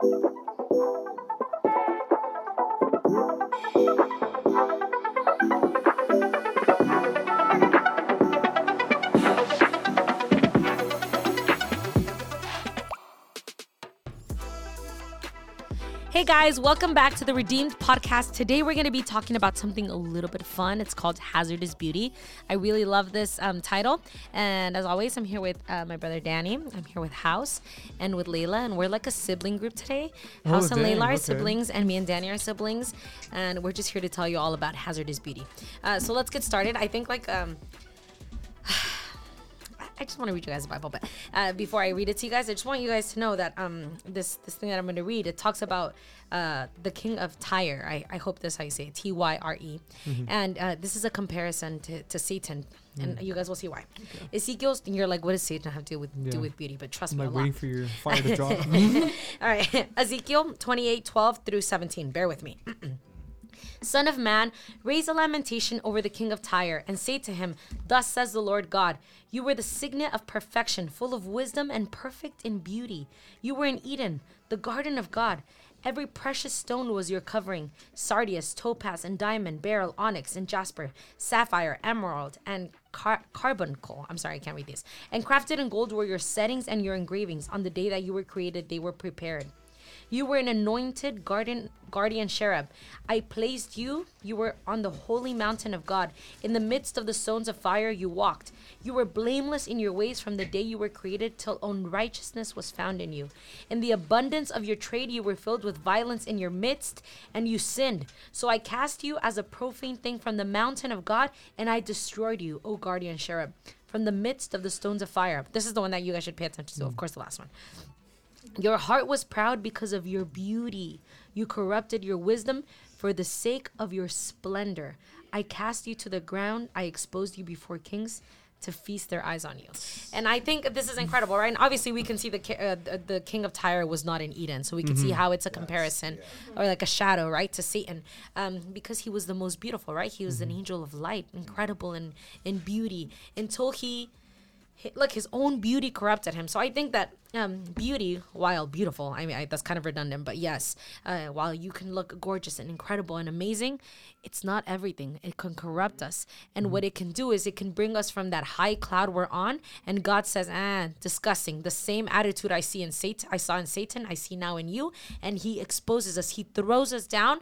Hey guys, welcome back to the Redeemed podcast. Today we're going to be talking about something a little bit fun. It's called Hazardous Beauty. I really love this um, title. And as always, I'm here with uh, my brother Danny. I'm here with House and with Layla. And we're like a sibling group today. Oh, House and dang, Layla are okay. siblings, and me and Danny are siblings. And we're just here to tell you all about Hazardous Beauty. Uh, so let's get started. I think like. Um, I just want to read you guys the Bible, but uh, before I read it to you guys, I just want you guys to know that um, this this thing that I'm going to read it talks about uh, the king of Tyre. I, I hope that's how you say it, T Y R E, and uh, this is a comparison to, to Satan, and you guys will see why. Ezekiel's, and you're like, what does Satan have to do with do with beauty? But trust me, I'm me, like a lot. waiting for your fire to drop. All right, Ezekiel 28 12 through 17. Bear with me. Son of man, raise a lamentation over the king of Tyre, and say to him, Thus says the Lord God, You were the signet of perfection, full of wisdom and perfect in beauty. You were in Eden, the garden of God. Every precious stone was your covering sardius, topaz, and diamond, beryl, onyx, and jasper, sapphire, emerald, and car- carbuncle. I'm sorry, I can't read these. And crafted in gold were your settings and your engravings. On the day that you were created, they were prepared. You were an anointed guardian, guardian cherub. I placed you. You were on the holy mountain of God. In the midst of the stones of fire, you walked. You were blameless in your ways from the day you were created till unrighteousness was found in you. In the abundance of your trade, you were filled with violence in your midst, and you sinned. So I cast you as a profane thing from the mountain of God, and I destroyed you, O guardian cherub, from the midst of the stones of fire. This is the one that you guys should pay attention to. Of mm. course, the last one. Your heart was proud because of your beauty. You corrupted your wisdom for the sake of your splendor. I cast you to the ground. I exposed you before kings to feast their eyes on you. And I think this is incredible, right? And obviously, we can see the uh, the, king of Tyre was not in Eden, so we can see how it's a comparison or like a shadow, right, to Satan, um, because he was the most beautiful, right? He was an angel of light, incredible in in beauty, until he look his own beauty corrupted him. So i think that um, beauty while beautiful i mean I, that's kind of redundant but yes uh, while you can look gorgeous and incredible and amazing it's not everything. It can corrupt us. And what it can do is it can bring us from that high cloud we're on and god says ah disgusting. The same attitude i see in satan i saw in satan i see now in you and he exposes us. He throws us down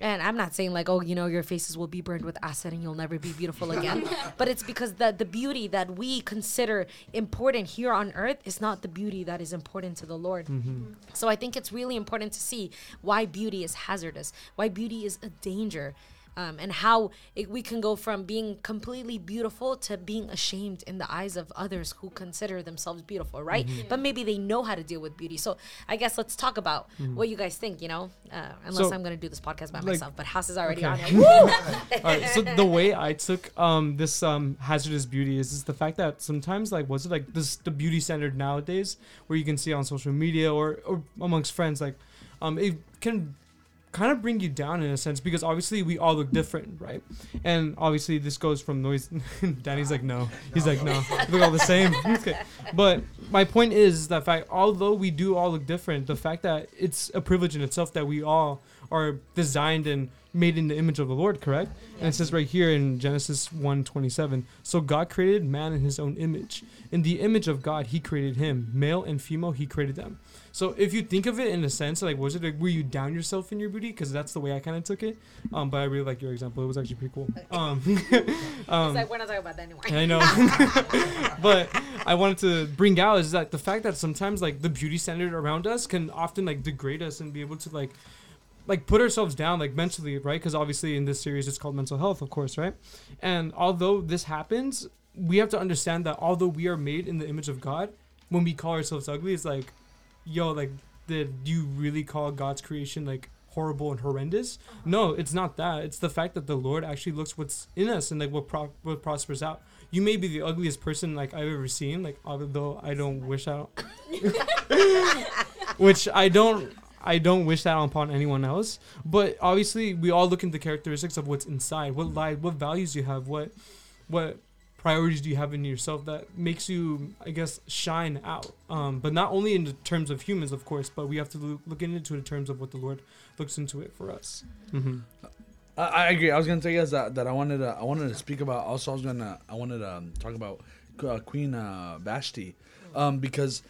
and I'm not saying like, oh, you know, your faces will be burned with acid and you'll never be beautiful again. but it's because the the beauty that we consider important here on earth is not the beauty that is important to the Lord. Mm-hmm. So I think it's really important to see why beauty is hazardous, why beauty is a danger. Um, and how it, we can go from being completely beautiful to being ashamed in the eyes of others who consider themselves beautiful, right? But maybe they know how to deal with beauty. So I guess let's talk about what you guys think. You know, uh, unless So, I'm gonna do this podcast by like- myself, but House is already Okay. on. All right. So the way I took um this um hazardous beauty is, is the fact that sometimes like was it like this the beauty standard nowadays where you can see on social media or, or amongst friends like um it can kind of bring you down in a sense because obviously we all look different, right? And obviously this goes from noise. Danny's like no, he's like no, we look all the same. okay. But my point is that fact although we do all look different, the fact that it's a privilege in itself that we all are designed and made in the image of the Lord, correct? And it says right here in Genesis 1:27, so God created man in his own image. In the image of God, he created him. Male and female, he created them. So if you think of it in a sense, like was it like were you down yourself in your beauty? Because that's the way I kind of took it. Um, but I really like your example. It was actually pretty cool. Um, um, like we're not talking about that anymore. I know. but I wanted to bring out is that the fact that sometimes like the beauty standard around us can often like degrade us and be able to like like put ourselves down like mentally, right? Because obviously in this series it's called mental health, of course, right? And although this happens, we have to understand that although we are made in the image of God, when we call ourselves ugly, it's like, yo, like, did you really call God's creation like horrible and horrendous? Uh-huh. No, it's not that. It's the fact that the Lord actually looks what's in us and like what pro- what prospers out. You may be the ugliest person like I've ever seen, like although I don't wish out, which I don't. I don't wish that upon anyone else, but obviously we all look into characteristics of what's inside, what lies, what values you have, what, what priorities do you have in yourself that makes you i guess shine out um, but not only in the terms of humans of course but we have to look, look into it in terms of what the lord looks into it for us mm-hmm. I, I agree. I was gonna tell you guys that, that I wanted to I wanted to speak about. Also, I was gonna I wanted to um, talk about uh, Queen uh, Vashti, um, because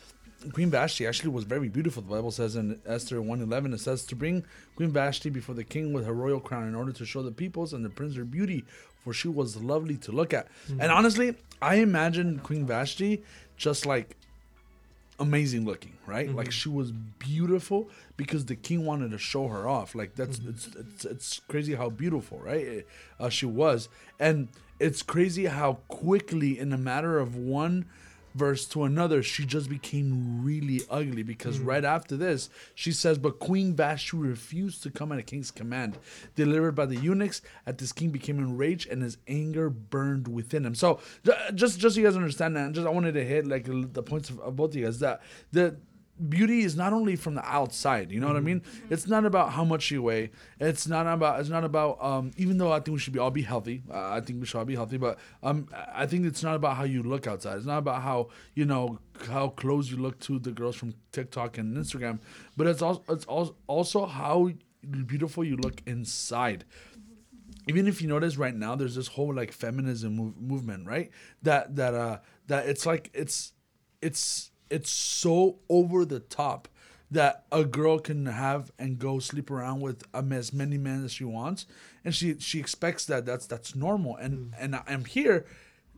Queen Vashti actually was very beautiful. The Bible says in Esther one eleven it says to bring Queen Vashti before the king with her royal crown in order to show the peoples and the prince her beauty, for she was lovely to look at. Mm-hmm. And honestly, I imagine Queen Vashti just like amazing looking, right? Like she was beautiful because the king wanted to show her off. Like that's it's, it's it's crazy how beautiful, right? Uh, she was, and it's crazy how quickly, in a matter of one verse to another, she just became really ugly. Because mm. right after this, she says, "But Queen Vashti refused to come at a king's command, delivered by the eunuchs. At this king became enraged, and his anger burned within him." So, just just so you guys understand that, just I wanted to hit like the points of, of both of you guys that the beauty is not only from the outside you know what i mean? It's not about how much you weigh. It's not about it's not about um even though i think we should be all be healthy uh, i think we should all be healthy but um i think it's not about how you look outside. It's not about how you know how close you look to the girls from tiktok and instagram but it's also it's also also how beautiful you look inside. Even if you notice right now there's this whole like feminism move, movement right? That that uh that it's like it's it's it's so over the top that a girl can have and go sleep around with um, as many men as she wants and she she expects that that's that's normal. And and i'm here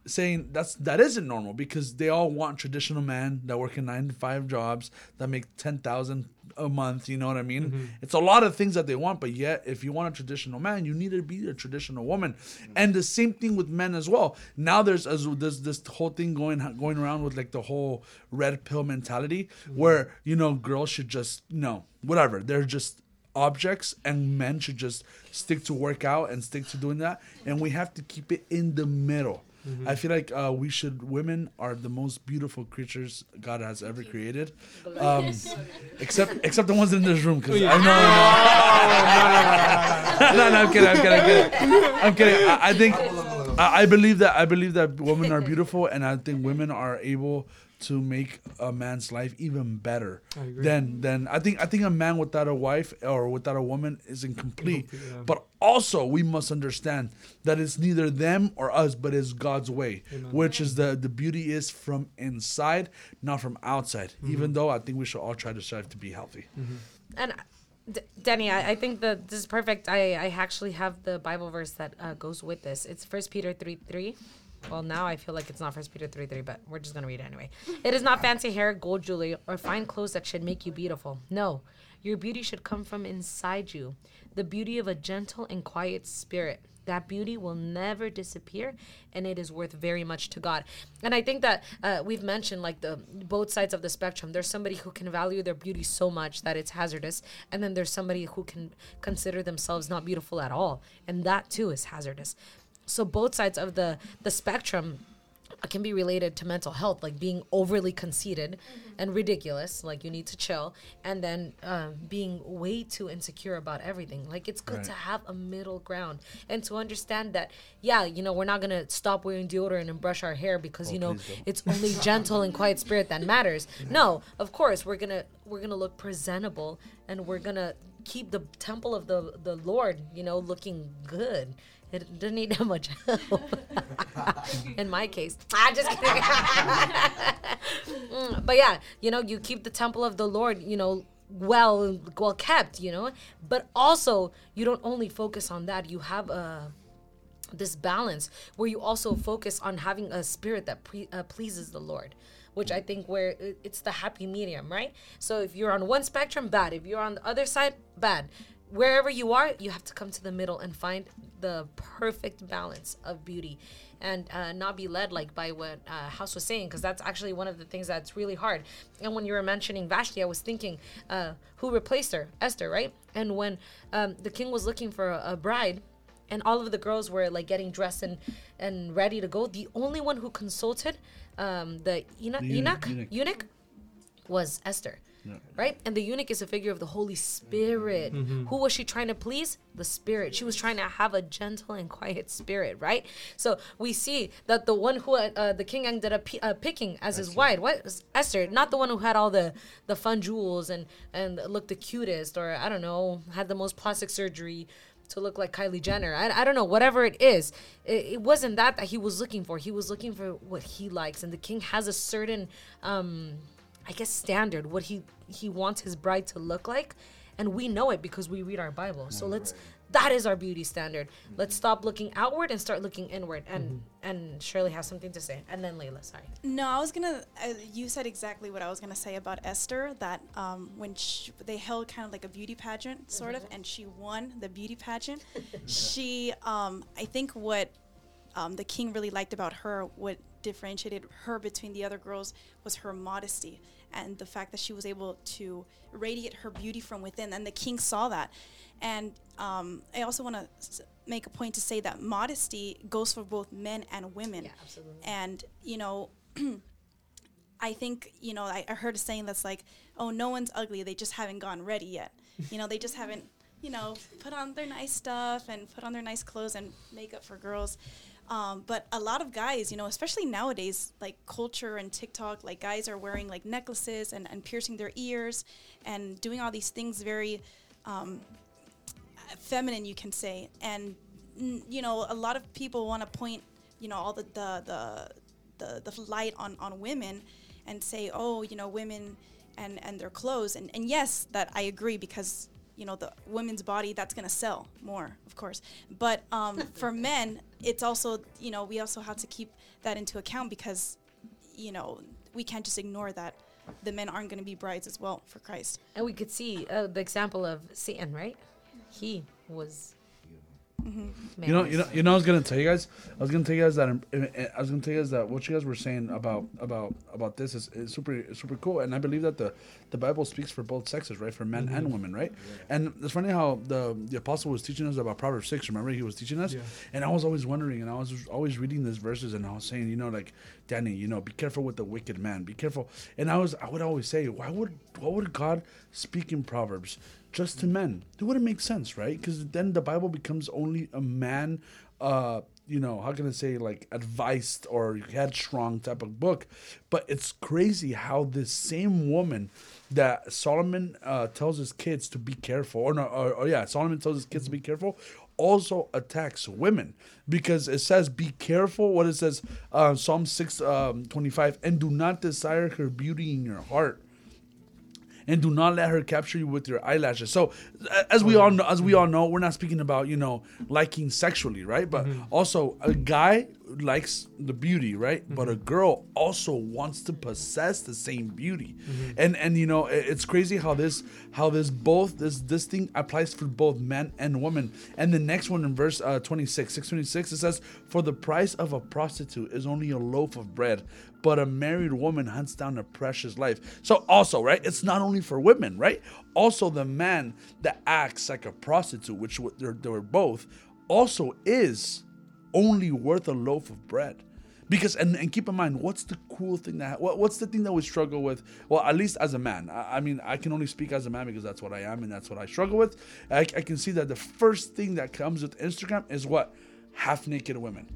saying that's that isn't normal because they all want traditional men that work in nine to five jobs that make ten thousand a month. You know what I mean? Mm-hmm. It's a lot of things that they want, but yet if you want a traditional man, you need to be a traditional woman. Mm-hmm. And the same thing with men as well. Now there's as there's this whole thing going going around with like the whole red pill mentality, mm-hmm. where you know girls should just no whatever they're just objects and men should just stick to work out and stick to doing that and we have to keep it in the middle i feel like uh, we should women are the most beautiful creatures god has ever created um, except except the ones in this room because i know no, no, I'm kidding. I'm kidding. I'm kidding. I'm kidding. I, I think I, I believe that I believe that women are beautiful, and I think women are able to make a man's life even better I agree. than than I think I think a man without a wife or without a woman is incomplete. Incomplete, yeah. But also we must understand that it's neither them or us, but it's God's way, Amen. which is the the beauty is from inside, not from outside. Mm-hmm. Even though I think we should all try to strive to be healthy. And D- Denny, I, I think that this is perfect. I, I actually have the Bible verse that uh, goes with this. It's First Peter 3 3. Well, now I feel like it's not First Peter 3 3, but we're just going to read it anyway. It is not fancy hair, gold jewelry, or fine clothes that should make you beautiful. No, your beauty should come from inside you. The beauty of a gentle and quiet spirit. That beauty will never disappear, and it is worth very much to God. And I think that uh, we've mentioned like the both sides of the spectrum. There's somebody who can value their beauty so much that it's hazardous, and then there's somebody who can consider themselves not beautiful at all, and that too is hazardous. So both sides of the the spectrum can be related to mental health, like being overly conceited and ridiculous, like you need to chill, and then um, being way too insecure about everything. Like it's good Right. to have a middle ground and to understand that, yeah, you know, we're not gonna stop wearing deodorant and brush our hair because you know it's only gentle and quiet spirit that matters. No, of course we're gonna we're gonna look presentable and we're gonna keep the temple of the the Lord, you know, looking good. It doesn't need that much help. In my case, I'm just kidding. Mm, but yeah, you know, you keep the temple of the Lord, you know, well well kept, you know. But also, you don't only focus on that. You have a this balance where you also focus on having a spirit that pre- uh, pleases the Lord, which I think where it's the happy medium, right? So if you're on one spectrum, bad. If you're on the other side, bad. Wherever you are, you have to come to the middle and find the perfect balance of beauty, and uh, not be led like by what uh, House was saying, because that's actually one of the things that's really hard. And when you were mentioning Vashti, I was thinking, uh, who replaced her? Esther, right? And when um, the king was looking for a, a bride, and all of the girls were like getting dressed and and ready to go. The only one who consulted um, the Enoch, The eunuch, eunuch- eunuch was Esther. right? And the eunuch is a figure of the Holy Spirit. Mm-hmm. Who was she trying to please? The Spirit. She was trying to have a gentle and quiet spirit, right? So we see that the one who uh, the king ended up p- uh, picking as his wife, what was Esther, not the one who had all the the fun jewels and and looked the cutest, or I don't know, had the most plastic surgery to look like Kylie Jenner. I, I don't know, whatever it is. It, it wasn't that that he was looking for. He was looking for what he likes. And the king has a certain, um, I guess, standard, what he, he wants his bride to look like. And we know it because we read our Bible. So let's, that is our beauty standard. Let's stop looking outward and start looking inward. And, and Shirley has something to say. And then Layla, sorry. No, I was gonna. Uh, you said exactly what I was gonna say about Esther. That um, when sh they held kind of like a beauty pageant, sort of, and she won the beauty pageant. she, um, I think, what um, the king really liked about her, what differentiated her between the other girls, was her modesty and the fact that she was able to radiate her beauty from within. And the king saw that. And um, I also want to s- make a point to say that modesty goes for both men and women. Yeah, absolutely. And, you know, I think, you know, I, I heard a saying that's like, oh, no one's ugly. They just haven't gone ready yet. You know, they just haven't, you know, put on their nice stuff and put on their nice clothes and makeup for girls. Um, but a lot of guys, you know, especially nowadays, like culture and TikTok, like guys are wearing like necklaces and, and piercing their ears and doing all these things very um, feminine, you can say. And, you know, a lot of people want to point, you know, all the, the, the, the, the light on, on women and say, oh, you know, women and, and their clothes. And, and yes, that I agree because, you know, the women's body, that's going to sell more, of course. But um, for men, it's also, you know, we also have to keep that into account because, you know, we can't just ignore that the men aren't going to be brides as well for Christ. And we could see uh, the example of Satan, right? He was. Mm-hmm. You know, you know, you know. I was gonna tell you guys. I was gonna tell you guys that. um, eh, eh, I was gonna tell you guys that what you guys were saying about about about this is, is super super cool, and I believe that the the Bible speaks for both sexes, right? For men and mm-hmm. women, right? And it's funny how the the apostle was teaching us about Proverbs six. Remember, he was teaching us, Yeah. and I was always wondering, and I was always reading these verses, and I was saying, you know, like Danny, you know, be careful with the wicked man, be careful. And I was, I would always say, why would why would God speak in Proverbs? just to men. It wouldn't make sense, right? Because then the Bible becomes only a man, uh, you know, how can I say, like advised or headstrong type of book. But it's crazy how this same woman that Solomon uh, tells his kids to be careful, or no, or, or yeah, Solomon tells his kids to be careful, also attacks women because it says, "Be careful." What it says, uh, Psalm six um, twenty five, and do not desire her beauty in your heart and do not let her capture you with your eyelashes. So, as we all know, as we all know, we're not speaking about you know liking sexually, right? But also, a guy likes the beauty, right? But a girl also wants to possess the same beauty, and and you know, it- it's crazy how this how this both this this thing applies for both men and women. And the next one in verse uh, 26, 626, it says, "For the price of a prostitute is only a loaf of bread." but a married woman hunts down a precious life. So also, right? It's not only for women, right? Also, the man that acts like a prostitute, which they're, they were both, also is only worth a loaf of bread. Because and, and keep in mind, what's the cool thing that what, what's the thing that we struggle with? Well, at least as a man, I, I mean, I can only speak as a man because that's what I am and that's what I struggle with. I, I can see that the first thing that comes with Instagram is what half naked women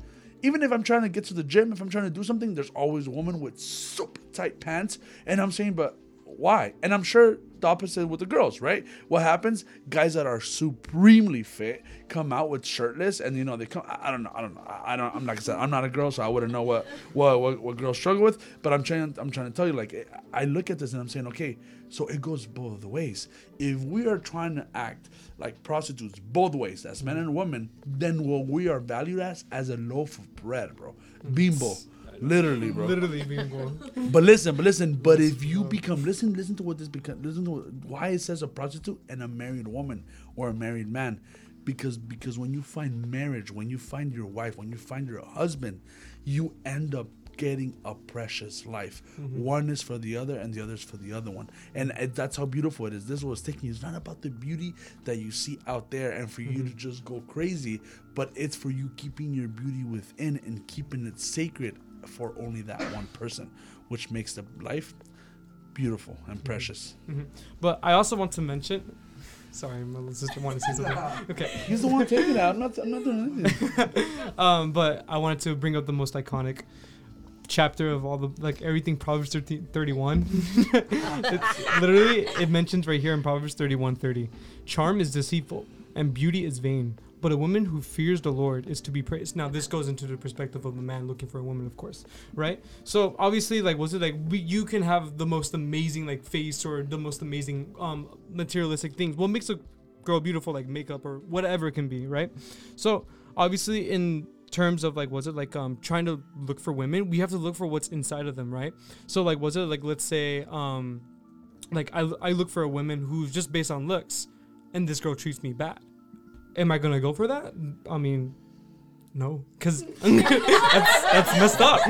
even if I'm trying to get to the gym, if I'm trying to do something, there's always a woman with super tight pants. And I'm saying, but why? And I'm sure the opposite with the girls, right? What happens? Guys that are supremely fit come out with shirtless, and you know they come. I I don't know. I don't know. I I don't. I'm not. gonna say- I'm not a girl, so I wouldn't know what what what, what girls struggle with. But I'm trying. I'm trying to tell you, like, eh, I look at this and I'm saying, okay, so it goes both ways. If we are trying to act like prostitutes both ways, as men and women, then what we are valued as as a loaf of bread, bro. Bimbo. Literally, bro. Literally being born. But listen, but listen, but if you become listen, listen to what this become listen to what, why it says a prostitute and a married woman or a married man. Because because when you find marriage, when you find your wife, when you find your husband, you end up getting a precious life. One is for the other and the other is for the other one. And it, that's how beautiful it is. This was taking it's not about the beauty that you see out there and for you to just go crazy, but it's for you keeping your beauty within and keeping it sacred for only that one person, which makes the life beautiful and precious. But I also want to mention. Sorry, my little sister wanted to say something. Okay. He's the one taking it out. I'm not, I'm not doing anything. Um, but I wanted to bring up the most iconic chapter of all the like everything Proverbs 13, 31. it's literally it mentions right here in Proverbs 31 30. Charm is deceitful and beauty is vain, but a woman who fears the Lord is to be praised. Now this goes into the perspective of a man looking for a woman, of course, right? So obviously, like, was it like we, you can have the most amazing like face or the most amazing um materialistic things? What makes a girl beautiful, like makeup or whatever it can be, right? So obviously, in terms of like, was it like um trying to look for women? We have to look for what's inside of them, right? So like, was it like let's say um like I I look for a woman who's just based on looks, and this girl treats me bad. Am I gonna go for that? I mean, no, because that's, that's messed up.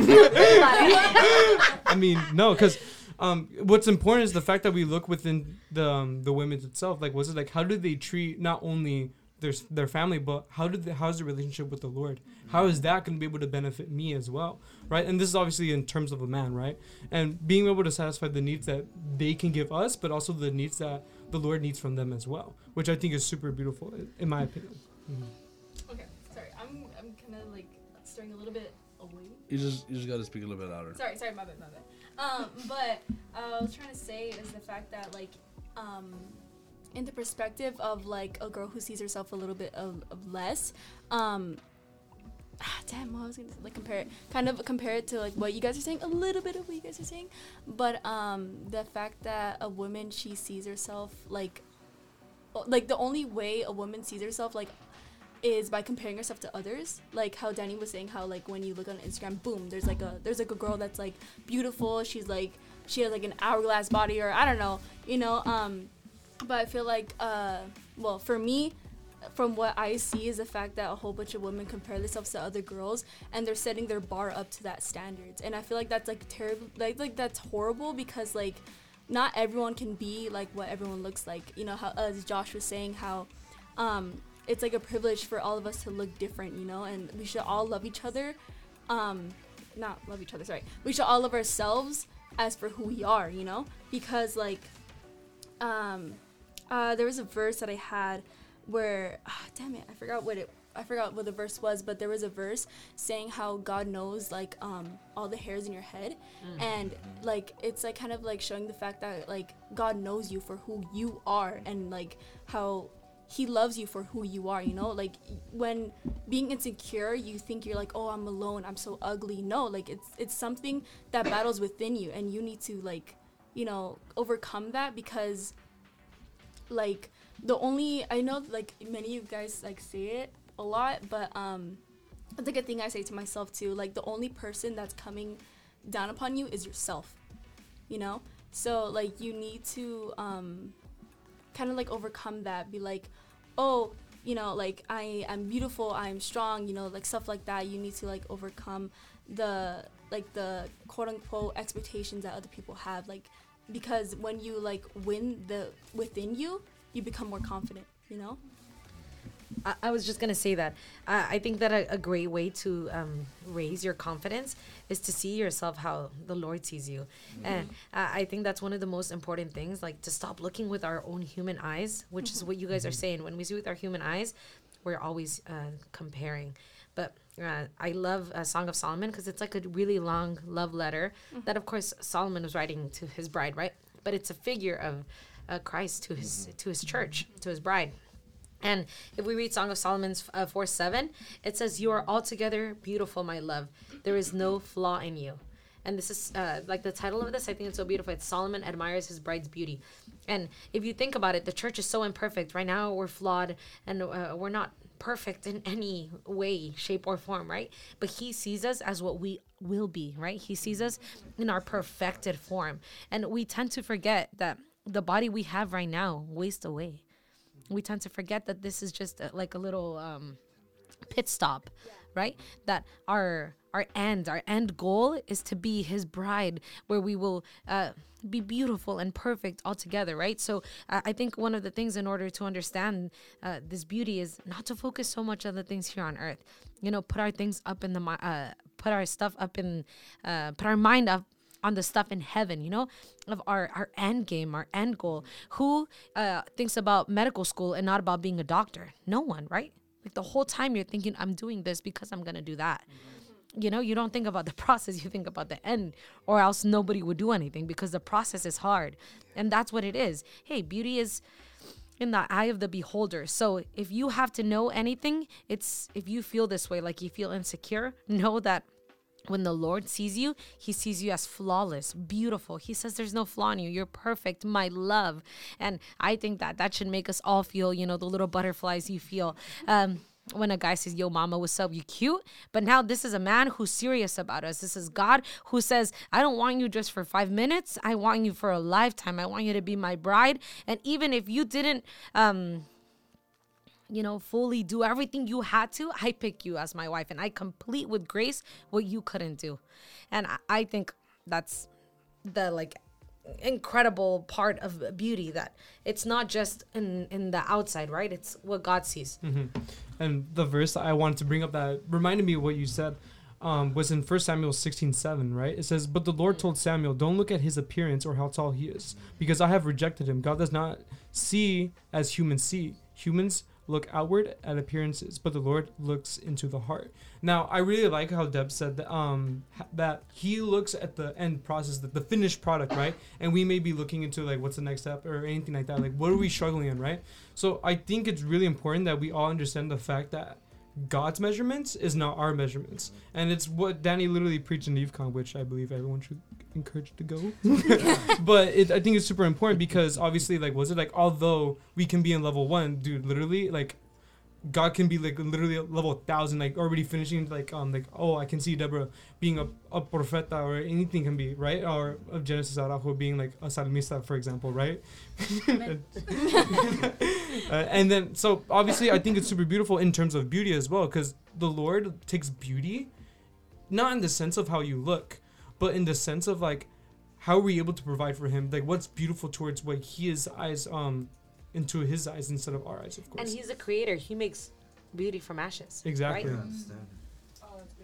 I mean, no, because um, what's important is the fact that we look within the um, the women itself. Like, was it like how do they treat not only their their family, but how did how's the relationship with the Lord? How is that going to be able to benefit me as well, right? And this is obviously in terms of a man, right? And being able to satisfy the needs that they can give us, but also the needs that the Lord needs from them as well, which I think is super beautiful, in my opinion. Okay, sorry. I'm I'm kind of like stirring a little bit away. You just you just got to speak a little bit louder. Sorry, sorry, my bad, my bad. Um, but uh, I was trying to say is the fact that like, um, in the perspective of like a girl who sees herself a little bit of, of less, um, ah, damn, what I was gonna like compare it, kind of compare it to like what you guys are saying, a little bit of what you guys are saying, but um, the fact that a woman she sees herself like, like the only way a woman sees herself like is by comparing herself to others like how danny was saying how like when you look on instagram boom there's like a there's like a girl that's like beautiful she's like she has like an hourglass body or i don't know you know um but i feel like uh well for me from what i see is the fact that a whole bunch of women compare themselves to other girls and they're setting their bar up to that standards and i feel like that's like terrible like like that's horrible because like not everyone can be like what everyone looks like you know how as josh was saying how um it's like a privilege for all of us to look different, you know, and we should all love each other. Um, not love each other, sorry. We should all love ourselves as for who we are, you know, because like, um, uh, there was a verse that I had where, ah, damn it, I forgot what it. I forgot what the verse was, but there was a verse saying how God knows like um all the hairs in your head, and like it's like kind of like showing the fact that like God knows you for who you are, and like how he loves you for who you are you know? Like when being insecure you think you're like oh i'm alone i'm so ugly. No like it's it's something that battles within you and you need to like you know overcome that because like the only i know like many of you guys like say it a lot but um it's like a thing i say to myself too. Like the only person that's coming down upon you is yourself you know? So like you need to um kind of like overcome that. Be like oh you know like i am beautiful i'm strong you know like stuff like that. You need to like overcome the like the quote unquote expectations that other people have. Like because when you like win the within you you become more confident you know I, I was just gonna say that uh, I think that a, a great way to um, raise your confidence is to see yourself how the Lord sees you, and uh, I think that's one of the most important things. Like to stop looking with our own human eyes, which is what you guys are saying. When we see with our human eyes, we're always uh, comparing. But uh, I love uh, Song of Solomon because it's like a really long love letter that, of course, Solomon was writing to his bride, right? But it's a figure of uh, Christ to his to his church, to his bride. And if we read Song of Solomon's uh, 4 7, it says, You are altogether beautiful, my love. There is no flaw in you. And this is uh, like the title of this, I think it's so beautiful. It's Solomon admires his bride's beauty. And if you think about it, the church is so imperfect. Right now, we're flawed and uh, we're not perfect in any way, shape, or form, right? But he sees us as what we will be, right? He sees us in our perfected form. And we tend to forget that the body we have right now wastes away. We tend to forget that this is just uh like a little um, pit stop right? That our our end our end goal is to be his bride where we will uh, be beautiful and perfect all together right? So uh, i think one of the things in order to understand uh, this beauty is not to focus so much on the things here on earth. You know put our things up in the uh, put our stuff up in uh, put our mind up on the stuff in heaven, you know, of our our end game, our end goal. Who uh, thinks about medical school and not about being a doctor? No one, right? Like the whole time you're thinking, I'm doing this because I'm gonna do that. You know, you don't think about the process, you think about the end, or else nobody would do anything because the process is hard. And that's what it is. Hey, beauty is in the eye of the beholder. So if you have to know anything, it's if you feel this way, like you feel insecure, know that when the Lord sees you, He sees you as flawless, beautiful. He says there's no flaw in you. You're perfect, my love. And I think that that should make us all feel, you know, the little butterflies you feel. Um, when a guy says, Yo, mama, what's up? You cute. But now this is a man who's serious about us. This is God who says, I don't want you just for five minutes. I want you for a lifetime. I want you to be my bride. And even if you didn't, um, you know, fully do everything you had to, I pick you as my wife and I complete with grace what you couldn't do. And I, think that's the like incredible part of beauty that it's not just in in the outside right it's what god sees And the verse I wanted to bring up that reminded me of what you said um, was in 1 Samuel 16 7, right? It says, But the Lord told Samuel, Don't look at his appearance or how tall he is, because I have rejected him. God does not see as humans see. Humans look outward at appearances, but the Lord looks into the heart. Now, I really like how Deb said that, um, that he looks at the end process, the, the finished product, right? And we may be looking into like what's the next step or anything like that. Like, what are we struggling in, right? So I think it's really important that we all understand the fact that God's measurements is not our measurements, and it's what Danny literally preached in EveCon, which I believe everyone should encourage to go. but it, I think it's super important because obviously, like, was it like although we can be in level one, dude, literally, like, God can be like literally level thousand, like already finishing, like um, like oh, I can see Deborah being a, a profeta or anything can be right, or of Genesis Araujo being like a salmista, for example, right? uh, and then so obviously I think it's super beautiful in terms of beauty as well because the Lord takes beauty, not in the sense of how you look, but in the sense of like how are we able to provide for Him, like what's beautiful towards what He is eyes um into His eyes instead of our eyes, of course. and he's a creator he makes beauty from ashes Exactly. right?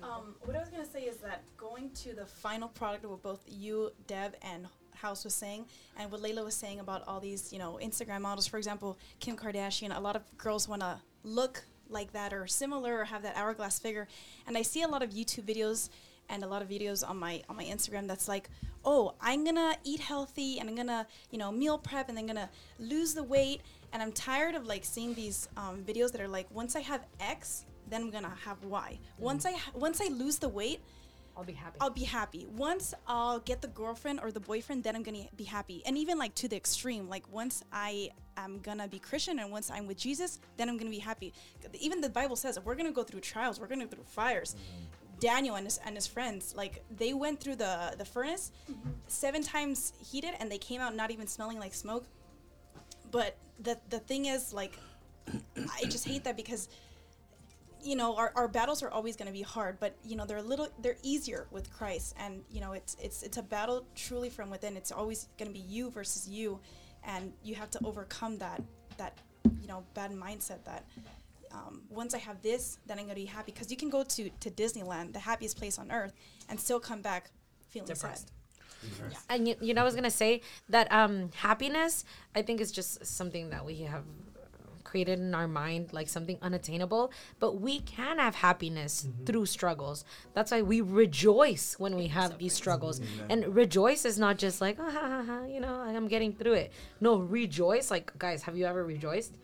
Um, what I was gonna say is that going to the final product of what both you, Deb, and House was saying, and what Layla was saying about all these, you know, Instagram models, for example, Kim Kardashian. A lot of girls want to look like that or similar or have that hourglass figure, and I see a lot of YouTube videos and a lot of videos on my on my Instagram that's like, oh, I'm gonna eat healthy and I'm gonna, you know, meal prep and I'm gonna lose the weight. And I'm tired of like seeing these um, videos that are like, once I have X, then I'm gonna have Y. Once I ha- once I lose the weight, i'll be happy I'll be happy. Once I'll get the girlfriend or the boyfriend, then I'm gonna be happy. And even like to the extreme, like once I am gonna be Christian and once I'm with Jesus, then I'm gonna be happy. Even the Bible says we're gonna go through trials, we're gonna go through fires. Daniel and his and his friends, like they went through the the furnace. Mm-hmm. Seven times heated, and they came out not even smelling like smoke. But the the thing is, like, I just hate that because you know our, our battles are always going to be hard but you know they're a little they're easier with christ. And you know it's it's it's a battle truly from within. It's always going to be you versus you and you have to overcome that that you know bad mindset that um, once i have this then i'm going to be happy. Because you can go to to disneyland the happiest place on earth and still come back feeling Depressed. sad and you, you know i was gonna say that um happiness i think is just something that we have created in our mind like something unattainable but we can have happiness mm-hmm. through struggles. That's why we rejoice when we have these struggles. And rejoice is not just like oh, ha, ha, ha, you know i'm getting through it. No rejoice like guys have you ever rejoiced?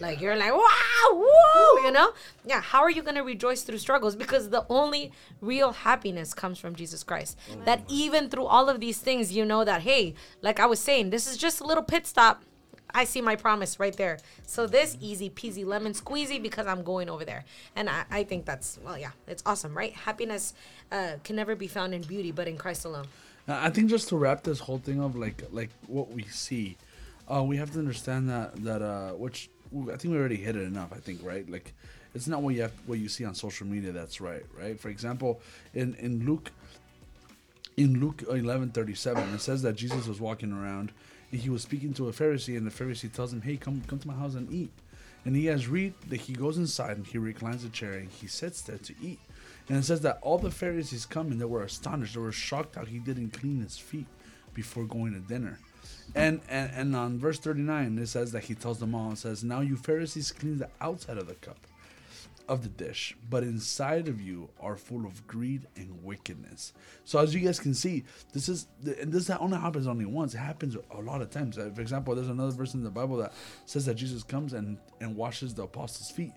Like you're like wow woo you know? Yeah how are you gonna rejoice through struggles? Because the only real happiness comes from jesus christ. That even through all of these things you know that hey like i was saying this is just a little pit stop I see my promise right there. So this easy peasy lemon squeezy because I'm going over there. And I, I think that's well yeah, it's awesome, right? Happiness uh, can never be found in beauty but in Christ alone. I think just to wrap this whole thing of like like what we see, uh, we have to understand that that uh, which I think we already hit it enough. I think right, like it's not what you have what you see on social media that's right, right. For example, in in Luke, in Luke eleven thirty seven, it says that Jesus was walking around he was speaking to a Pharisee, and the Pharisee tells him, "Hey, come come to my house and eat." And he has read that he goes inside and he reclines a chair and he sits there to eat. And it says that all the Pharisees come and they were astonished. They were shocked how he didn't clean his feet before going to dinner. And, and and on verse 39, it says that he tells them all, it says, Now you Pharisees clean the outside of the cup of the dish, but inside of you are full of greed and wickedness. So as you guys can see, this is and this that only happens only once. It happens a lot of times. Uh, For example, there's another verse in the Bible that says that Jesus comes and and washes the apostles' feet,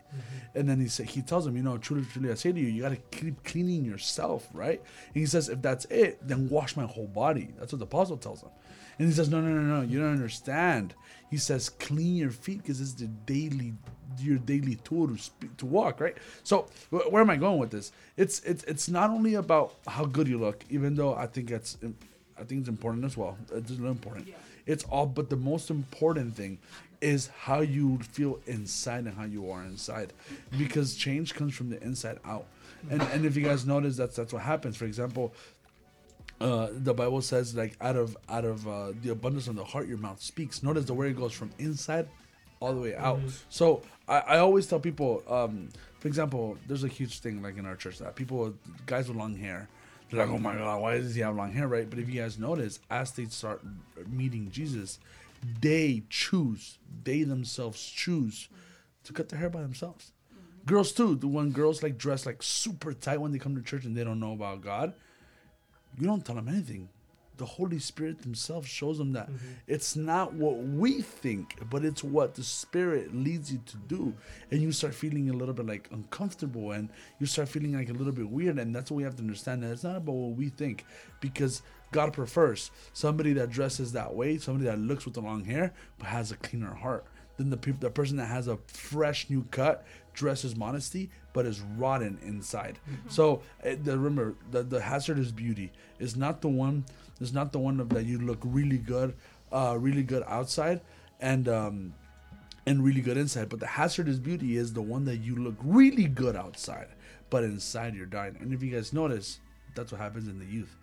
and then he say, he tells them, you know, truly, truly, I say to you, you got to keep cleaning yourself, right? And he says, if that's it, then wash my whole body. That's what the apostle tells them. And he says, no, no, no, no, you don't understand. He says, clean your feet because it's the daily your daily tool to speak, to walk, right? So wh- where am I going with this? It's it's it's not only about how good you look, even though I think it's im- I think it's important as well. It's really important. It's all, but the most important thing is how you feel inside and how you are inside, because change comes from the inside out. And and if you guys notice, that's that's what happens. For example, uh, the Bible says like out of out of uh, the abundance of the heart your mouth speaks. Notice the word goes from inside all the way out. So I, I always tell people, um, for example, there's a huge thing like in our church that people guys with long hair. They're like, oh my god, why does he have long hair, right? But if you guys notice, as they start meeting Jesus, they choose, they themselves choose to cut their hair by themselves. Girls too. The when girls like dress like super tight when they come to church and they don't know about God, you don't tell them anything. The Holy Spirit Himself shows them that mm-hmm. it's not what we think, but it's what the Spirit leads you to do. And you start feeling a little bit like uncomfortable and you start feeling like a little bit weird. And that's what we have to understand that it's not about what we think because God prefers somebody that dresses that way, somebody that looks with the long hair, but has a cleaner heart than the people, the person that has a fresh new cut, dresses modesty, but is rotten inside. So uh, the, remember, the the hazardous beauty is not the one. Is not the one of that you look really good, uh, really good outside, and um, and really good inside. But the hazardous beauty is the one that you look really good outside, but inside you're dying. And if you guys notice, that's what happens in the youth.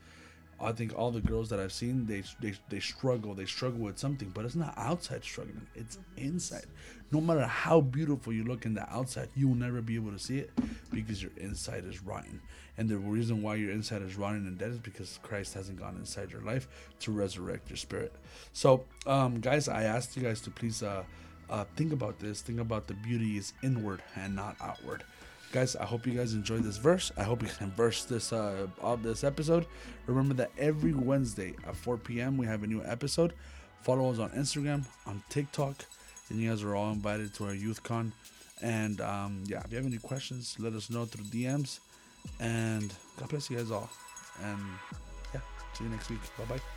I think all the girls that I've seen, they they they struggle. They struggle with something, but it's not outside struggling. It's inside. No matter how beautiful you look in the outside, you will never be able to see it because your inside is rotten. And the reason why your inside is rotten and dead is because Christ hasn't gone inside your life to resurrect your spirit. So, um, guys, I asked you guys to please uh, uh, think about this. Think about the beauty is inward and not outward guys i hope you guys enjoyed this verse. I hope you can verse this uh of this episode. Remember that every wednesday at 4 p.m we have a new episode. Follow us on instagram on tiktok and you guys are all invited to our youth con. And um yeah if you have any questions let us know through dms and god bless you guys all. And yeah see you next week. Bye bye